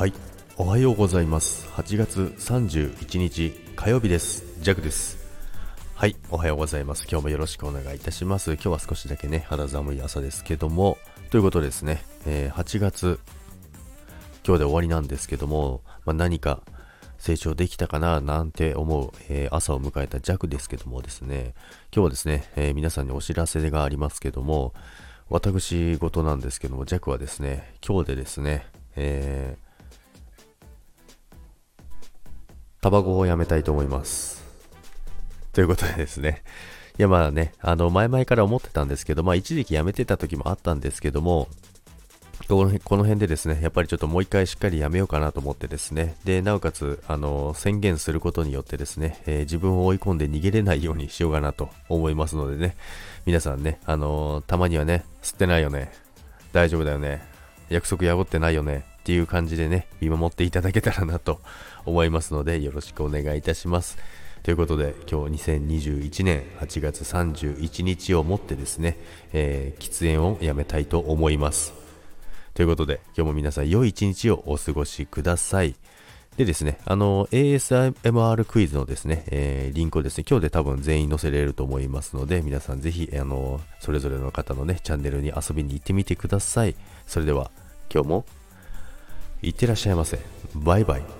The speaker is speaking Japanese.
はい。おはようございます。8月31日火曜日です。ジャクです。はい。おはようございます。今日もよろしくお願いいたします。今日は少しだけね肌寒い朝ですけども。ということですね、えー、8月今日で終わりなんですけども、まあ、何か成長できたかななんて思う、えー、朝を迎えた弱ですけどもですね、今日はですね、えー、皆さんにお知らせがありますけども、私事なんですけども、弱はですね、今日でですね、えー、タバコをやめたいと思います。ということでですね。いやまあね、あの前々から思ってたんですけど、まあ一時期やめてた時もあったんですけども、この辺でですね、やっぱりちょっともう一回しっかりやめようかなと思ってですね、で、なおかつ、あの、宣言することによってですね、えー、自分を追い込んで逃げれないようにしようかなと思いますのでね、皆さんね、あのー、たまにはね、吸ってないよね、大丈夫だよね、約束破ってないよね、っていう感じでね、見守っていただけたらなと思いますので、よろしくお願いいたします。ということで、今日2021年8月31日をもってですね、えー、喫煙をやめたいと思います。ということで、今日も皆さん良い一日をお過ごしください。でですね、あの、ASMR クイズのですね、えー、リンクをですね、今日で多分全員載せれると思いますので、皆さんぜひ、あの、それぞれの方のね、チャンネルに遊びに行ってみてください。それでは、今日もいってらっしゃいませ。バイバイ。